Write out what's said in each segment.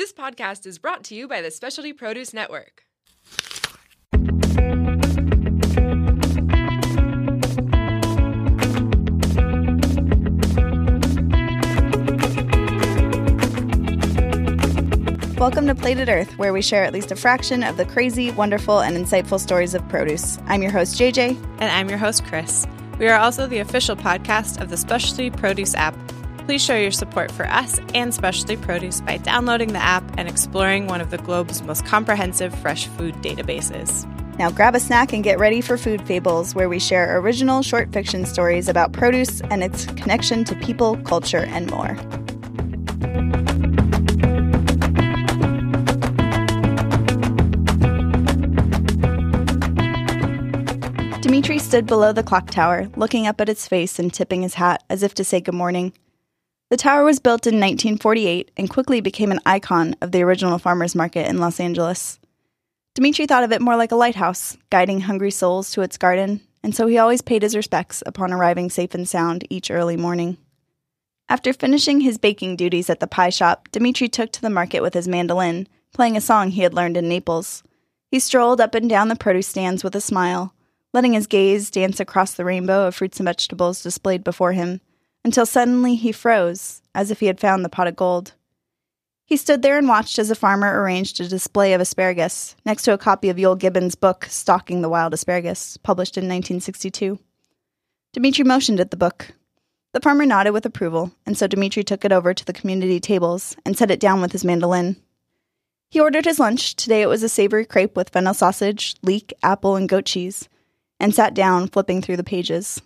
This podcast is brought to you by the Specialty Produce Network. Welcome to Plated Earth, where we share at least a fraction of the crazy, wonderful, and insightful stories of produce. I'm your host, JJ. And I'm your host, Chris. We are also the official podcast of the Specialty Produce app. Please show your support for us and Specialty Produce by downloading the app and exploring one of the globe's most comprehensive fresh food databases. Now grab a snack and get ready for Food Fables, where we share original short fiction stories about produce and its connection to people, culture, and more. Dimitri stood below the clock tower, looking up at its face and tipping his hat as if to say good morning. The tower was built in 1948 and quickly became an icon of the original farmers market in Los Angeles. Dimitri thought of it more like a lighthouse, guiding hungry souls to its garden, and so he always paid his respects upon arriving safe and sound each early morning. After finishing his baking duties at the pie shop, Dimitri took to the market with his mandolin, playing a song he had learned in Naples. He strolled up and down the produce stands with a smile, letting his gaze dance across the rainbow of fruits and vegetables displayed before him, until suddenly he froze, as if he had found the pot of gold. He stood there and watched as a farmer arranged a display of asparagus next to a copy of Euell Gibbons' book, Stalking the Wild Asparagus, published in 1962. Dimitri motioned at the book. The farmer nodded with approval, and so Dimitri took it over to the community tables and set it down with his mandolin. He ordered his lunch. Today it was a savory crepe with fennel sausage, leek, apple, and goat cheese and sat down, flipping through the pages.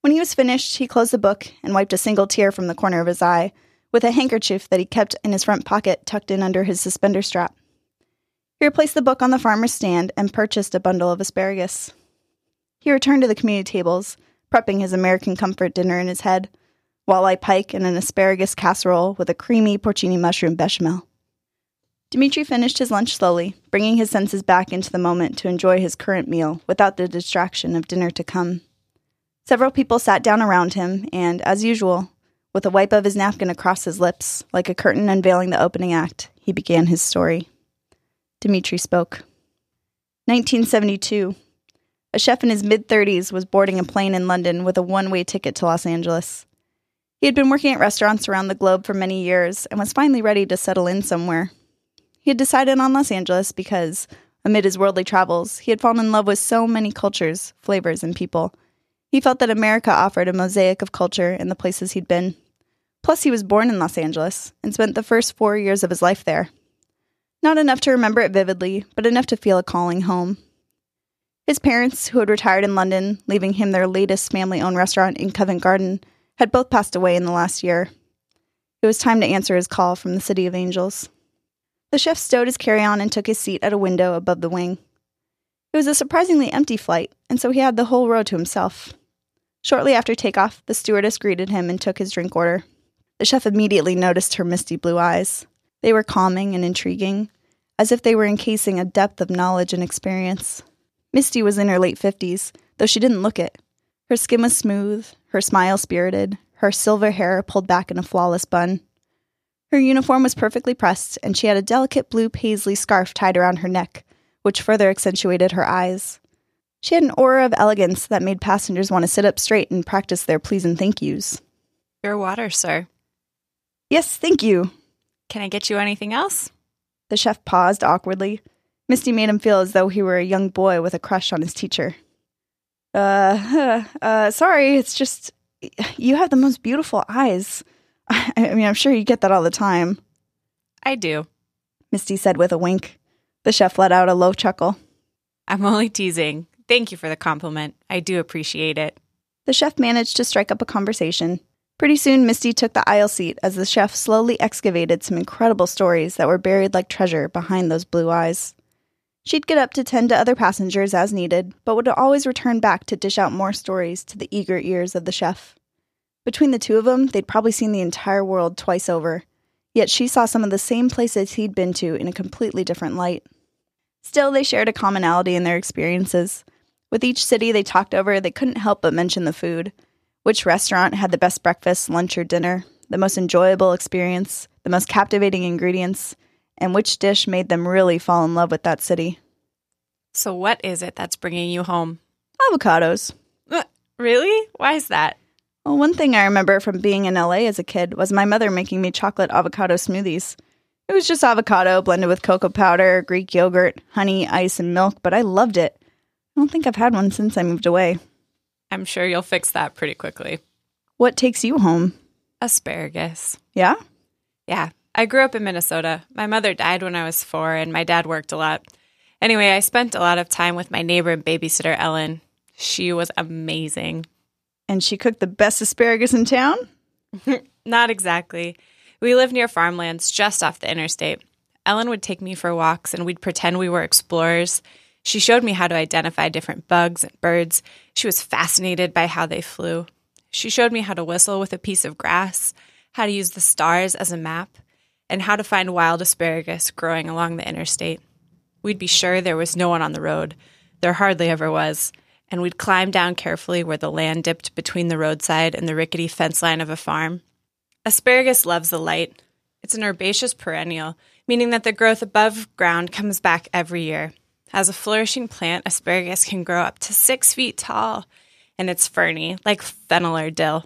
When he was finished, he closed the book and wiped a single tear from the corner of his eye with a handkerchief that he kept in his front pocket tucked in under his suspender strap. He replaced the book on the farmer's stand and purchased a bundle of asparagus. He returned to the community tables, prepping his American comfort dinner in his head walleye pike and an asparagus casserole with a creamy porcini mushroom bechamel. Dimitri finished his lunch slowly, bringing his senses back into the moment to enjoy his current meal without the distraction of dinner to come. Several people sat down around him, and, as usual, with a wipe of his napkin across his lips, like a curtain unveiling the opening act, he began his story. Dimitri spoke. 1972. A chef in his mid 30s was boarding a plane in London with a one way ticket to Los Angeles. He had been working at restaurants around the globe for many years and was finally ready to settle in somewhere. He had decided on Los Angeles because, amid his worldly travels, he had fallen in love with so many cultures, flavors, and people. He felt that America offered a mosaic of culture in the places he'd been. Plus, he was born in Los Angeles and spent the first four years of his life there. Not enough to remember it vividly, but enough to feel a calling home. His parents, who had retired in London, leaving him their latest family owned restaurant in Covent Garden, had both passed away in the last year. It was time to answer his call from the City of Angels. The chef stowed his carry on and took his seat at a window above the wing. It was a surprisingly empty flight, and so he had the whole row to himself. Shortly after takeoff, the stewardess greeted him and took his drink order. The chef immediately noticed her misty blue eyes. They were calming and intriguing, as if they were encasing a depth of knowledge and experience. Misty was in her late fifties, though she didn't look it. Her skin was smooth, her smile spirited, her silver hair pulled back in a flawless bun. Her uniform was perfectly pressed, and she had a delicate blue paisley scarf tied around her neck, which further accentuated her eyes. She had an aura of elegance that made passengers want to sit up straight and practice their please and thank yous. Your water, sir. Yes, thank you. Can I get you anything else? The chef paused awkwardly. Misty made him feel as though he were a young boy with a crush on his teacher. Uh, uh, sorry, it's just you have the most beautiful eyes. I mean, I'm sure you get that all the time. I do. Misty said with a wink. The chef let out a low chuckle. I'm only teasing. Thank you for the compliment. I do appreciate it. The chef managed to strike up a conversation. Pretty soon, Misty took the aisle seat as the chef slowly excavated some incredible stories that were buried like treasure behind those blue eyes. She'd get up to tend to other passengers as needed, but would always return back to dish out more stories to the eager ears of the chef. Between the two of them, they'd probably seen the entire world twice over. Yet she saw some of the same places he'd been to in a completely different light. Still, they shared a commonality in their experiences. With each city they talked over, they couldn't help but mention the food. Which restaurant had the best breakfast, lunch, or dinner? the most enjoyable experience, the most captivating ingredients, and which dish made them really fall in love with that city. So, what is it that's bringing you home? Avocados. Uh, Really? Why is that? Well, one thing I remember from being in LA as a kid was my mother making me chocolate avocado smoothies. It was just avocado blended with cocoa powder, Greek yogurt, honey, ice, and milk, but I loved it. I don't think I've had one since I moved away. I'm sure you'll fix that pretty quickly. What takes you home? Asparagus. Yeah? Yeah, I grew up in Minnesota. My mother died when I was four, and my dad worked a lot. Anyway, I spent a lot of time with my neighbor and babysitter, Ellen. She was amazing. And she cooked the best asparagus in town? Not exactly. We lived near farmlands just off the interstate. Ellen would take me for walks, and we'd pretend we were explorers. She showed me how to identify different bugs and birds. She was fascinated by how they flew. She showed me how to whistle with a piece of grass, how to use the stars as a map, and how to find wild asparagus growing along the interstate. We'd be sure there was no one on the road. There hardly ever was. And we'd climb down carefully where the land dipped between the roadside and the rickety fence line of a farm. Asparagus loves the light. It's an herbaceous perennial, meaning that the growth above ground comes back every year. As a flourishing plant, asparagus can grow up to six feet tall, and it's ferny, like fennel or dill.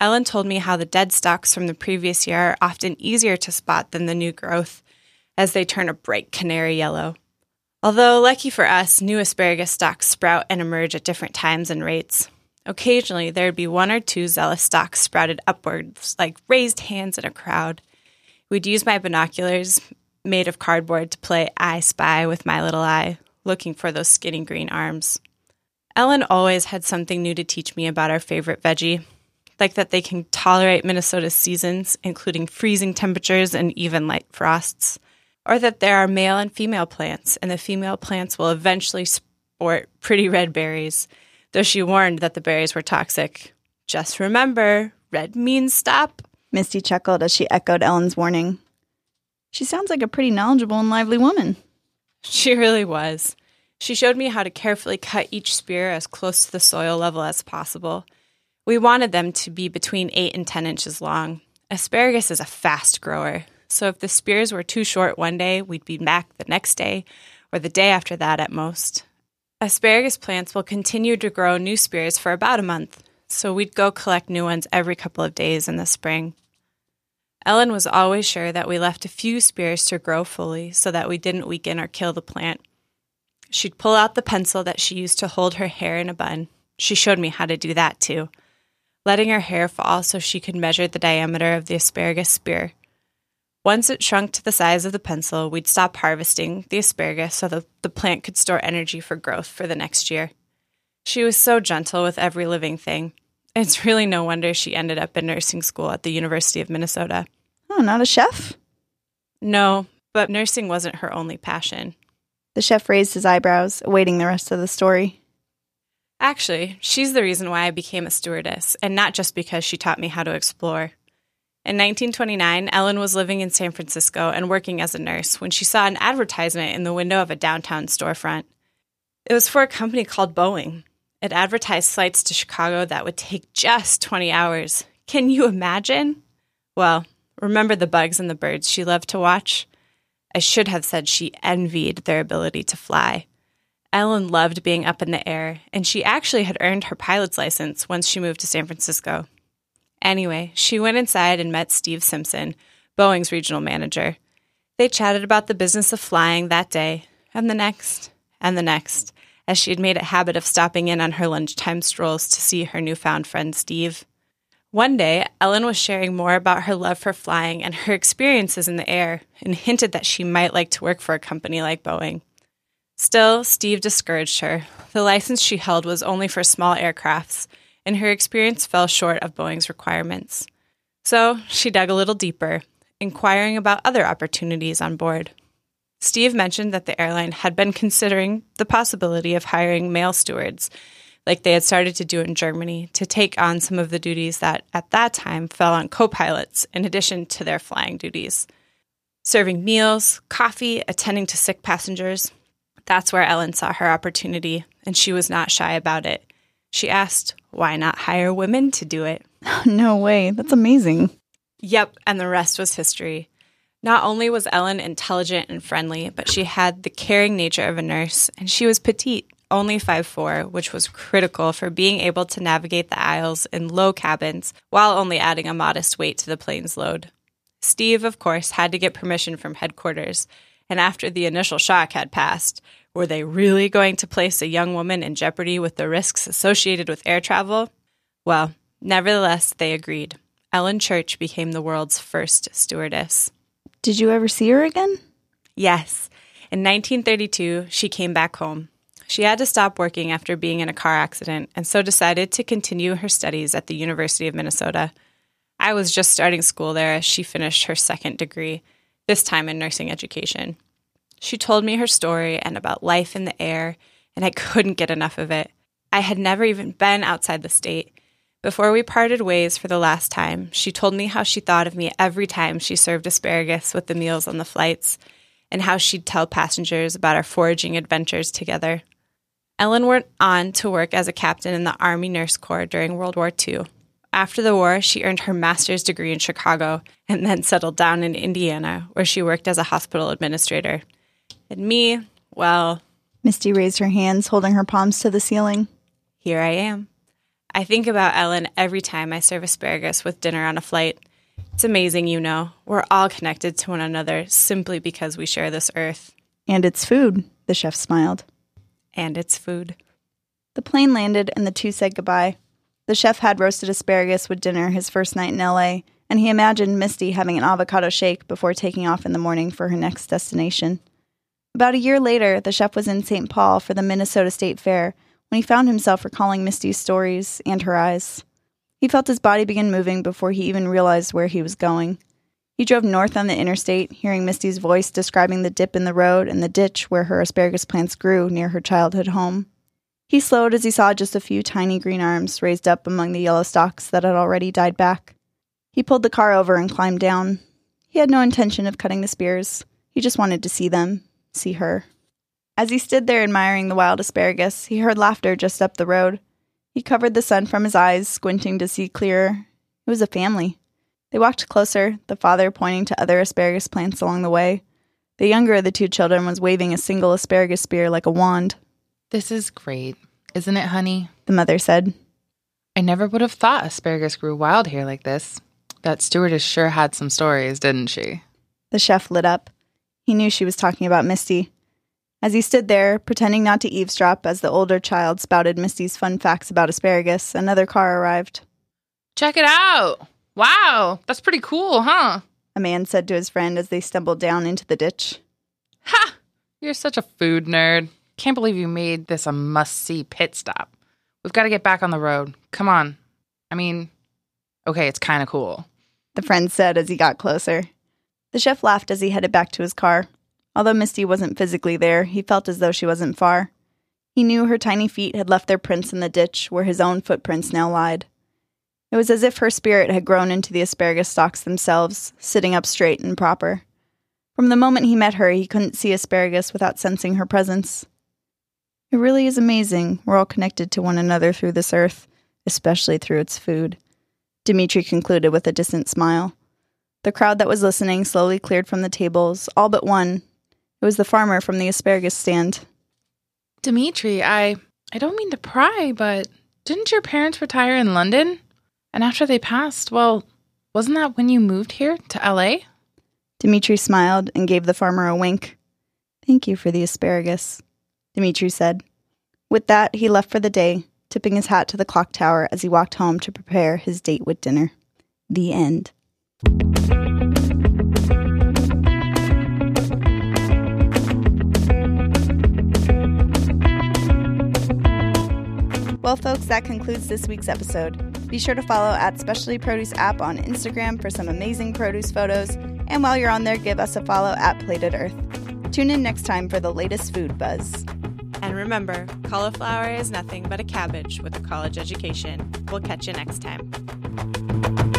Ellen told me how the dead stalks from the previous year are often easier to spot than the new growth, as they turn a bright canary yellow. Although, lucky for us, new asparagus stalks sprout and emerge at different times and rates. Occasionally, there would be one or two zealous stalks sprouted upwards, like raised hands in a crowd. We'd use my binoculars, made of cardboard, to play I Spy with my little eye, looking for those skinny green arms. Ellen always had something new to teach me about our favorite veggie, like that they can tolerate Minnesota's seasons, including freezing temperatures and even light frosts, or that there are male and female plants, and the female plants will eventually sport pretty red berries, though she warned that the berries were toxic. Just remember, red means stop. Misty chuckled as she echoed Ellen's warning. She sounds like a pretty knowledgeable and lively woman. She really was. She showed me how to carefully cut each spear as close to the soil level as possible. We wanted them to be between 8 and 10 inches long. Asparagus is a fast grower, so if the spears were too short one day, we'd be back the next day or the day after that at most. Asparagus plants will continue to grow new spears for about a month, so we'd go collect new ones every couple of days in the spring. Ellen was always sure that we left a few spears to grow fully so that we didn't weaken or kill the plant. She'd pull out the pencil that she used to hold her hair in a bun. She showed me how to do that too, letting her hair fall so she could measure the diameter of the asparagus spear. Once it shrunk to the size of the pencil, we'd stop harvesting the asparagus so that the plant could store energy for growth for the next year. She was so gentle with every living thing. It's really no wonder she ended up in nursing school at the University of Minnesota. Oh, not a chef? No, but nursing wasn't her only passion. The chef raised his eyebrows, awaiting the rest of the story. Actually, she's the reason why I became a stewardess, and not just because she taught me how to explore. In 1929, Ellen was living in San Francisco and working as a nurse when she saw an advertisement in the window of a downtown storefront. It was for a company called Boeing. It advertised flights to Chicago that would take just 20 hours. Can you imagine? Well, remember the bugs and the birds she loved to watch? I should have said she envied their ability to fly. Ellen loved being up in the air, and she actually had earned her pilot's license once she moved to San Francisco. Anyway, she went inside and met Steve Stimpson, Boeing's regional manager. They chatted about the business of flying that day, and the next, and the next, as she had made a habit of stopping in on her lunchtime strolls to see her newfound friend Steve. One day, Ellen was sharing more about her love for flying and her experiences in the air, and hinted that she might like to work for a company like Boeing. Still, Steve discouraged her. The license she held was only for small aircrafts, and her experience fell short of Boeing's requirements. So she dug a little deeper, inquiring about other opportunities on board. Steve mentioned that the airline had been considering the possibility of hiring male stewards, like they had started to do in Germany, to take on some of the duties that at that time fell on co pilots in addition to their flying duties. Serving meals, coffee, attending to sick passengers. That's where Ellen saw her opportunity, and she was not shy about it. She asked, why not hire women to do it? No way. That's amazing. Yep, and the rest was history. Not only was Ellen intelligent and friendly, but she had the caring nature of a nurse, and she was petite, only 5'4, which was critical for being able to navigate the aisles in low cabins while only adding a modest weight to the plane's load. Steve, of course, had to get permission from headquarters, and after the initial shock had passed, were they really going to place a young woman in jeopardy with the risks associated with air travel? Well, nevertheless, they agreed. Ellen Church became the world's first stewardess. Did you ever see her again? Yes. In 1932, she came back home. She had to stop working after being in a car accident and so decided to continue her studies at the University of Minnesota. I was just starting school there as she finished her second degree, this time in nursing education. She told me her story and about life in the air, and I couldn't get enough of it. I had never even been outside the state, before we parted ways for the last time, she told me how she thought of me every time she served asparagus with the meals on the flights, and how she'd tell passengers about our foraging adventures together. Ellen went on to work as a captain in the Army Nurse Corps during World War II. After the war, she earned her master's degree in Chicago and then settled down in Indiana, where she worked as a hospital administrator. And me, well. Misty raised her hands, holding her palms to the ceiling. Here I am. I think about Ellen every time I serve asparagus with dinner on a flight. It's amazing, you know. We're all connected to one another simply because we share this earth. And it's food, the chef smiled. And it's food. The plane landed and the two said goodbye. The chef had roasted asparagus with dinner his first night in LA, and he imagined Misty having an avocado shake before taking off in the morning for her next destination. About a year later, the chef was in St. Paul for the Minnesota State Fair when he found himself recalling Misty's stories and her eyes. He felt his body begin moving before he even realized where he was going. He drove north on the interstate, hearing Misty's voice describing the dip in the road and the ditch where her asparagus plants grew near her childhood home. He slowed as he saw just a few tiny green arms raised up among the yellow stalks that had already died back. He pulled the car over and climbed down. He had no intention of cutting the spears. He just wanted to see them, see her. As he stood there admiring the wild asparagus, he heard laughter just up the road. He covered the sun from his eyes, squinting to see clearer. It was a family. They walked closer, the father pointing to other asparagus plants along the way. The younger of the two children was waving a single asparagus spear like a wand. This is great, isn't it, honey? The mother said. I never would have thought asparagus grew wild here like this. That stewardess sure had some stories, didn't she? The chef lit up. He knew she was talking about Misty. As he stood there, pretending not to eavesdrop as the older child spouted Misty's fun facts about asparagus, another car arrived. Check it out! Wow, that's pretty cool, huh? A man said to his friend as they stumbled down into the ditch. Ha! You're such a food nerd. Can't believe you made this a must see pit stop. We've got to get back on the road. Come on. I mean, okay, it's kind of cool. The friend said as he got closer. The chef laughed as he headed back to his car. Although Misty wasn't physically there, he felt as though she wasn't far. He knew her tiny feet had left their prints in the ditch where his own footprints now lied. It was as if her spirit had grown into the asparagus stalks themselves, sitting up straight and proper. From the moment he met her, he couldn't see asparagus without sensing her presence. It really is amazing we're all connected to one another through this earth, especially through its food. Dimitri concluded with a distant smile. The crowd that was listening slowly cleared from the tables, all but one, it was the farmer from the asparagus stand. Dimitri, I I don't mean to pry, but didn't your parents retire in London? And after they passed, well, wasn't that when you moved here to LA? Dimitri smiled and gave the farmer a wink. Thank you for the asparagus, Dimitri said. With that, he left for the day, tipping his hat to the clock tower as he walked home to prepare his date with dinner. The end. Well, folks, that concludes this week's episode. Be sure to follow at Specialty Produce app on Instagram for some amazing produce photos. And while you're on there, give us a follow at Plated Earth. Tune in next time for the latest food buzz. And remember, cauliflower is nothing but a cabbage with a college education. We'll catch you next time.